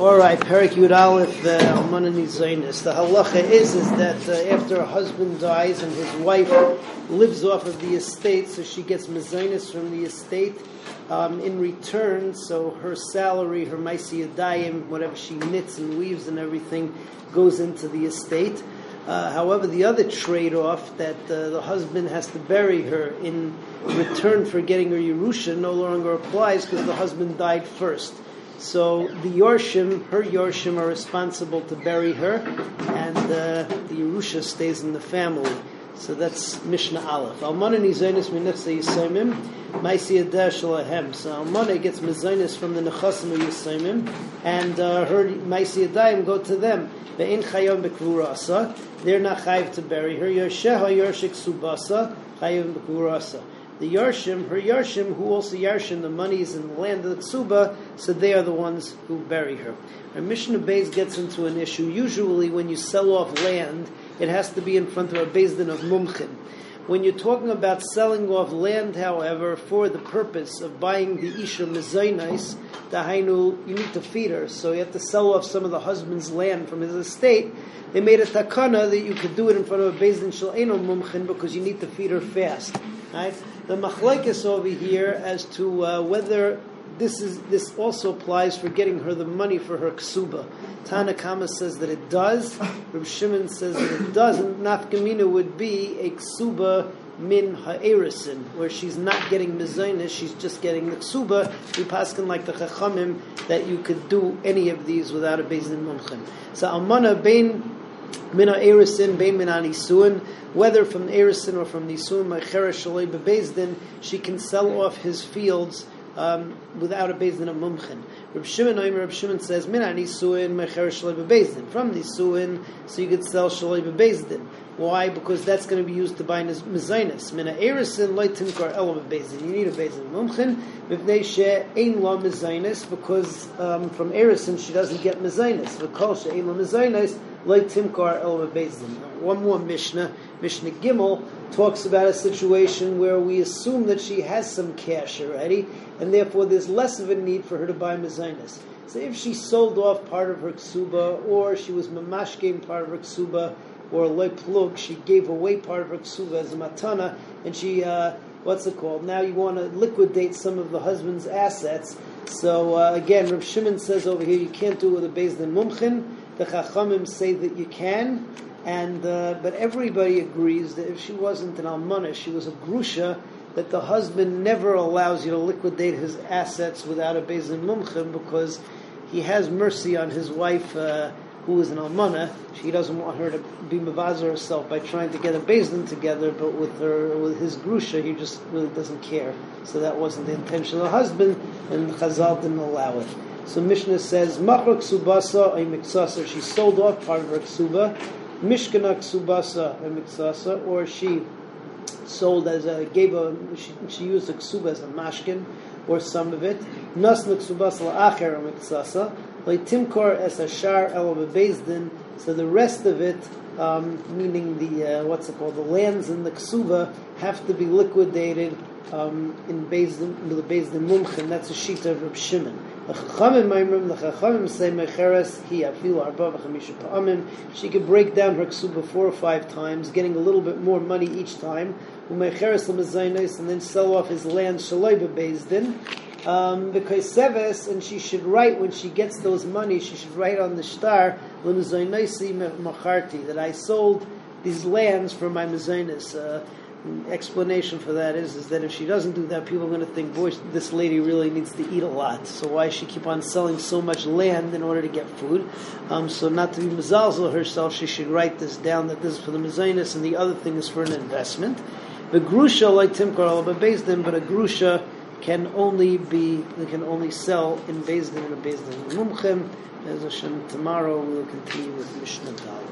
All right, Perik Yud the Almana. The halacha is is that uh, after a husband dies and his wife lives off of the estate, so she gets mezainis from the estate um, in return. So her salary, her maisiyadayim, whatever she knits and weaves and everything, goes into the estate. Uh, however, the other trade-off that uh, the husband has to bury her in return for getting her Yerusha no longer applies because the husband died first. So the Yorshim, her Yorshim, are responsible to bury her, and uh, the Yerusha stays in the family. So that's Mishnah Aleph. Almana nizaynis minifse yisaimim, maisi adash lahem. So Almana gets mizaynis from the nechasim of yisaimim, and uh, her maisi adayim go to them. Ve'in chayom bekvurasa. They're not chayiv to bury her. Yosheha yorshik subasa, chayim bekvurasa the Yarshim, her Yarshim, who also Yarshim the monies in the land of the Tsuba, so they are the ones who bury her. And Mishnah Beis gets into an issue. Usually, when you sell off land, it has to be in front of a Din of Mumchin. When you're talking about selling off land, however, for the purpose of buying the Isha Mizainais, the Hainu, you need to feed her, so you have to sell off some of the husband's land from his estate. They made a takana that you could do it in front of a Din Shal Mumchin because you need to feed her fast. Right? The machlekes over here as to uh, whether this is this also applies for getting her the money for her ksuba. Tanakama says that it does. Reb Shimon says that it doesn't. Nafkamina would be a ksuba min ha'erisin, where she's not getting mezainis, she's just getting the ksuba. We paskin like the chachamim that you could do any of these without a bezin munchin. So almana bein mina erisin bein min anisuin, whether from erisin or from nisuin, ma'chera shalei bebezdin, she can sell off his fields um, without a bezdin of mumchen. Reb Shimon Oimer, Reb Shimon says, Min anisuin mecher shalei bebezdin. From nisuin, so you could sell shalei bebezdin. Why? Because that's going to be used to buy mezainis. Mina erisin loy timkar elo bebezdin. You need a bezdin mumchen. Mivnei she ein lo mezainis, because um, from erisin she doesn't get mezainis. V'kol she ein lo mezainis, loy timkar elo bebezdin. One more Mishnah, Mishnah Gimel, talks about a situation where we assume that she has some cash already, and therefore there's less of a need for her to buy mezainis. So if she sold off part of her ksuba, or she was mamashkim part of her ksuba, or loy plug, she gave away part of her ksuba as a matana, and she, uh, what's it called? Now you want to liquidate some of the husband's assets. So uh, again, Rav Shimon says over here you can't do it with a Beis Mumchin. The Chachamim say that you can. And uh, but everybody agrees that if she wasn't an almana, she was a grusha, that the husband never allows you to liquidate his assets without a bezin mumchim because he has mercy on his wife uh, who is an almana. She doesn't want her to be mavaza herself by trying to get a bezin together, but with her with his grusha, he just really doesn't care. So that wasn't the intention of the husband, and Chazal didn't allow it. So Mishnah says, Machrak subasa a She sold off part of her ksuba Mishkana Ksubasa and Miksasa, or she sold as a, gave a, she, she used a Ksuba as a mashkin, or some of it. Nasna Ksubasa La'acher Miksasa, Timkor as a Shar El Bezdin, so the rest of it, um, meaning the, uh, what's it called, the lands in the Ksuba, have to be liquidated um, in Bezdin, the Bezdin Mumchen, that's a sheet of Reb Shimon. The Chachamim the Chachamim say Mecheres Hi Afilu Arba V'Chamisha Pa'amim. She could break down her ksuba four or five times, getting a little bit more money each time. Umecheres L'Mezainis, and then sell off his land Shaloi Bezdin. Um, because Seves, and she should write when she gets those money, she should write on the shtar that I sold these lands for my mezainis. Uh, explanation for that is is that if she doesn't do that, people are going to think, boy, this lady really needs to eat a lot. So why she keep on selling so much land in order to get food? Um, so not to be mezalzel herself, she should write this down that this is for the mezainis and the other thing is for an investment. The grusha like timkar, but Bezdin, but a grusha can only be can only sell in Bezdin and a Bezdin Mumchem. As Hashem, tomorrow we will continue with Mishnah Daled.